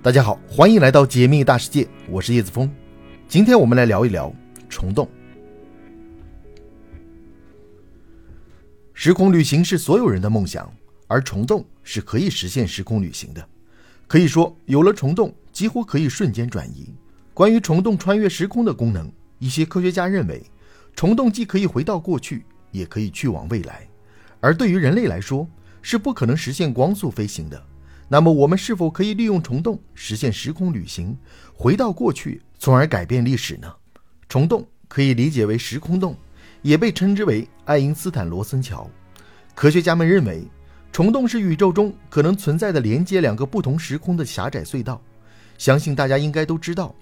大家好，欢迎来到解密大世界，我是叶子峰。今天我们来聊一聊虫洞。时空旅行是所有人的梦想，而虫洞是可以实现时空旅行的。可以说，有了虫洞，几乎可以瞬间转移。关于虫洞穿越时空的功能，一些科学家认为，虫洞既可以回到过去，也可以去往未来。而对于人类来说，是不可能实现光速飞行的。那么，我们是否可以利用虫洞实现时空旅行，回到过去，从而改变历史呢？虫洞可以理解为时空洞，也被称之为爱因斯坦罗森桥。科学家们认为，虫洞是宇宙中可能存在的连接两个不同时空的狭窄隧道。相信大家应该都知道，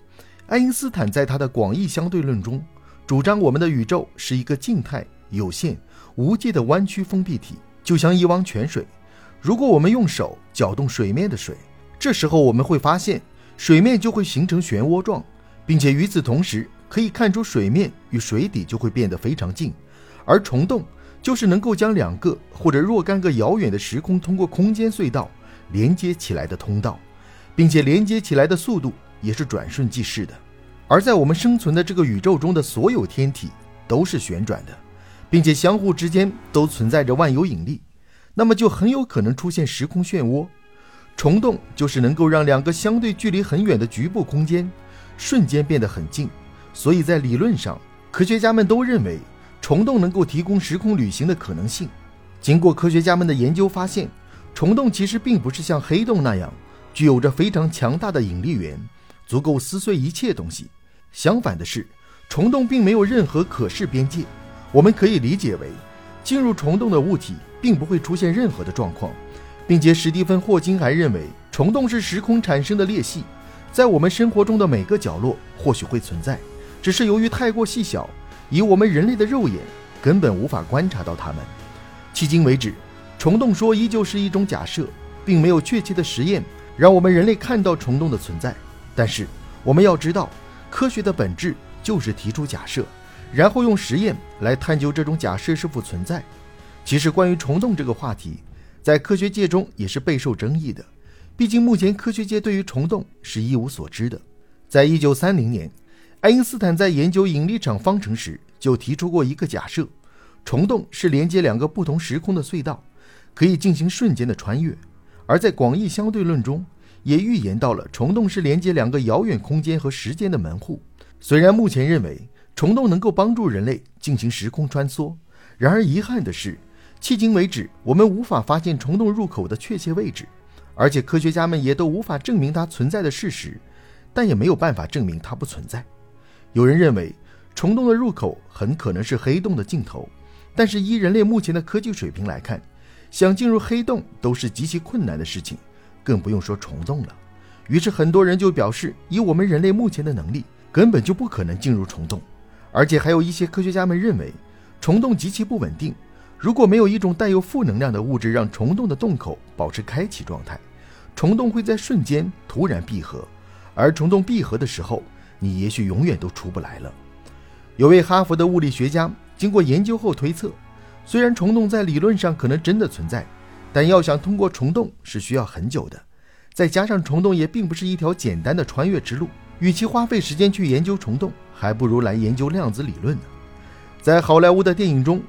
爱因斯坦在他的广义相对论中，主张我们的宇宙是一个静态、有限、无界的弯曲封闭体，就像一汪泉水。如果我们用手搅动水面的水，这时候我们会发现水面就会形成漩涡状，并且与此同时可以看出水面与水底就会变得非常近。而虫洞就是能够将两个或者若干个遥远的时空通过空间隧道连接起来的通道，并且连接起来的速度也是转瞬即逝的。而在我们生存的这个宇宙中的所有天体都是旋转的，并且相互之间都存在着万有引力。那么就很有可能出现时空漩涡，虫洞就是能够让两个相对距离很远的局部空间瞬间变得很近。所以在理论上，科学家们都认为虫洞能够提供时空旅行的可能性。经过科学家们的研究发现，虫洞其实并不是像黑洞那样具有着非常强大的引力源，足够撕碎一切东西。相反的是，虫洞并没有任何可视边界。我们可以理解为，进入虫洞的物体。并不会出现任何的状况，并且史蒂芬·霍金还认为，虫洞是时空产生的裂隙，在我们生活中的每个角落或许会存在，只是由于太过细小，以我们人类的肉眼根本无法观察到它们。迄今为止，虫洞说依旧是一种假设，并没有确切的实验让我们人类看到虫洞的存在。但是我们要知道，科学的本质就是提出假设，然后用实验来探究这种假设是否存在。其实，关于虫洞这个话题，在科学界中也是备受争议的。毕竟，目前科学界对于虫洞是一无所知的。在一九三零年，爱因斯坦在研究引力场方程时就提出过一个假设：虫洞是连接两个不同时空的隧道，可以进行瞬间的穿越。而在广义相对论中，也预言到了虫洞是连接两个遥远空间和时间的门户。虽然目前认为虫洞能够帮助人类进行时空穿梭，然而遗憾的是。迄今为止，我们无法发现虫洞入口的确切位置，而且科学家们也都无法证明它存在的事实，但也没有办法证明它不存在。有人认为虫洞的入口很可能是黑洞的尽头，但是依人类目前的科技水平来看，想进入黑洞都是极其困难的事情，更不用说虫洞了。于是很多人就表示，以我们人类目前的能力，根本就不可能进入虫洞。而且还有一些科学家们认为，虫洞极其不稳定。如果没有一种带有负能量的物质让虫洞的洞口保持开启状态，虫洞会在瞬间突然闭合，而虫洞闭合的时候，你也许永远都出不来了。有位哈佛的物理学家经过研究后推测，虽然虫洞在理论上可能真的存在，但要想通过虫洞是需要很久的，再加上虫洞也并不是一条简单的穿越之路，与其花费时间去研究虫洞，还不如来研究量子理论呢。在好莱坞的电影中。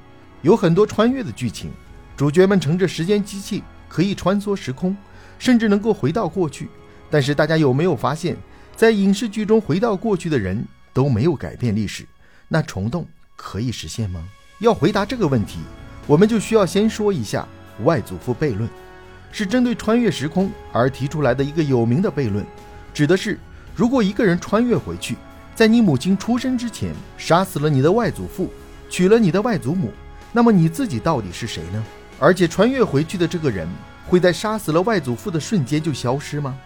有很多穿越的剧情，主角们乘着时间机器可以穿梭时空，甚至能够回到过去。但是大家有没有发现，在影视剧中回到过去的人都没有改变历史？那虫洞可以实现吗？要回答这个问题，我们就需要先说一下外祖父悖论，是针对穿越时空而提出来的一个有名的悖论，指的是如果一个人穿越回去，在你母亲出生之前杀死了你的外祖父，娶了你的外祖母。那么你自己到底是谁呢？而且穿越回去的这个人会在杀死了外祖父的瞬间就消失吗？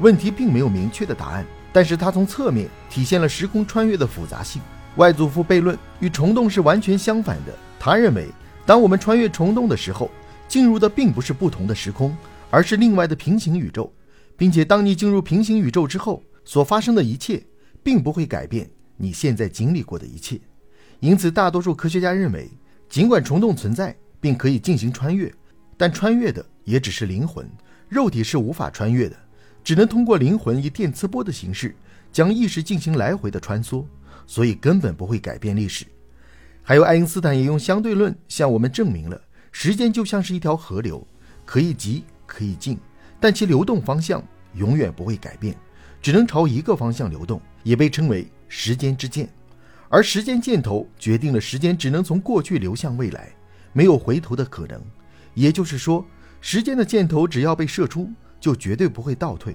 问题并没有明确的答案，但是它从侧面体现了时空穿越的复杂性。外祖父悖论与虫洞是完全相反的。他认为，当我们穿越虫洞的时候，进入的并不是不同的时空，而是另外的平行宇宙，并且当你进入平行宇宙之后，所发生的一切并不会改变你现在经历过的一切。因此，大多数科学家认为。尽管虫洞存在并可以进行穿越，但穿越的也只是灵魂，肉体是无法穿越的。只能通过灵魂以电磁波的形式将意识进行来回的穿梭，所以根本不会改变历史。还有爱因斯坦也用相对论向我们证明了，时间就像是一条河流，可以急可以静，但其流动方向永远不会改变，只能朝一个方向流动，也被称为时间之箭。而时间箭头决定了时间只能从过去流向未来，没有回头的可能。也就是说，时间的箭头只要被射出，就绝对不会倒退，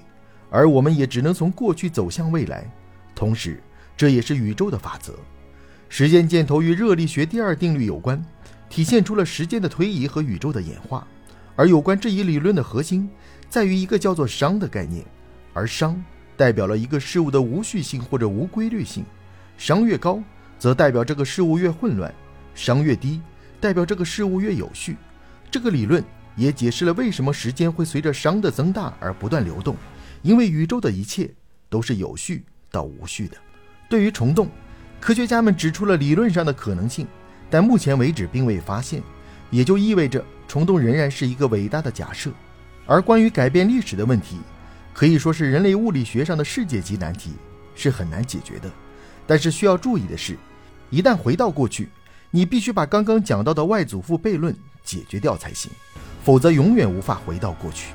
而我们也只能从过去走向未来。同时，这也是宇宙的法则。时间箭头与热力学第二定律有关，体现出了时间的推移和宇宙的演化。而有关这一理论的核心，在于一个叫做“熵”的概念，而熵代表了一个事物的无序性或者无规律性。熵越高，则代表这个事物越混乱；熵越低，代表这个事物越有序。这个理论也解释了为什么时间会随着熵的增大而不断流动，因为宇宙的一切都是有序到无序的。对于虫洞，科学家们指出了理论上的可能性，但目前为止并未发现，也就意味着虫洞仍然是一个伟大的假设。而关于改变历史的问题，可以说是人类物理学上的世界级难题，是很难解决的。但是需要注意的是，一旦回到过去，你必须把刚刚讲到的外祖父悖论解决掉才行，否则永远无法回到过去。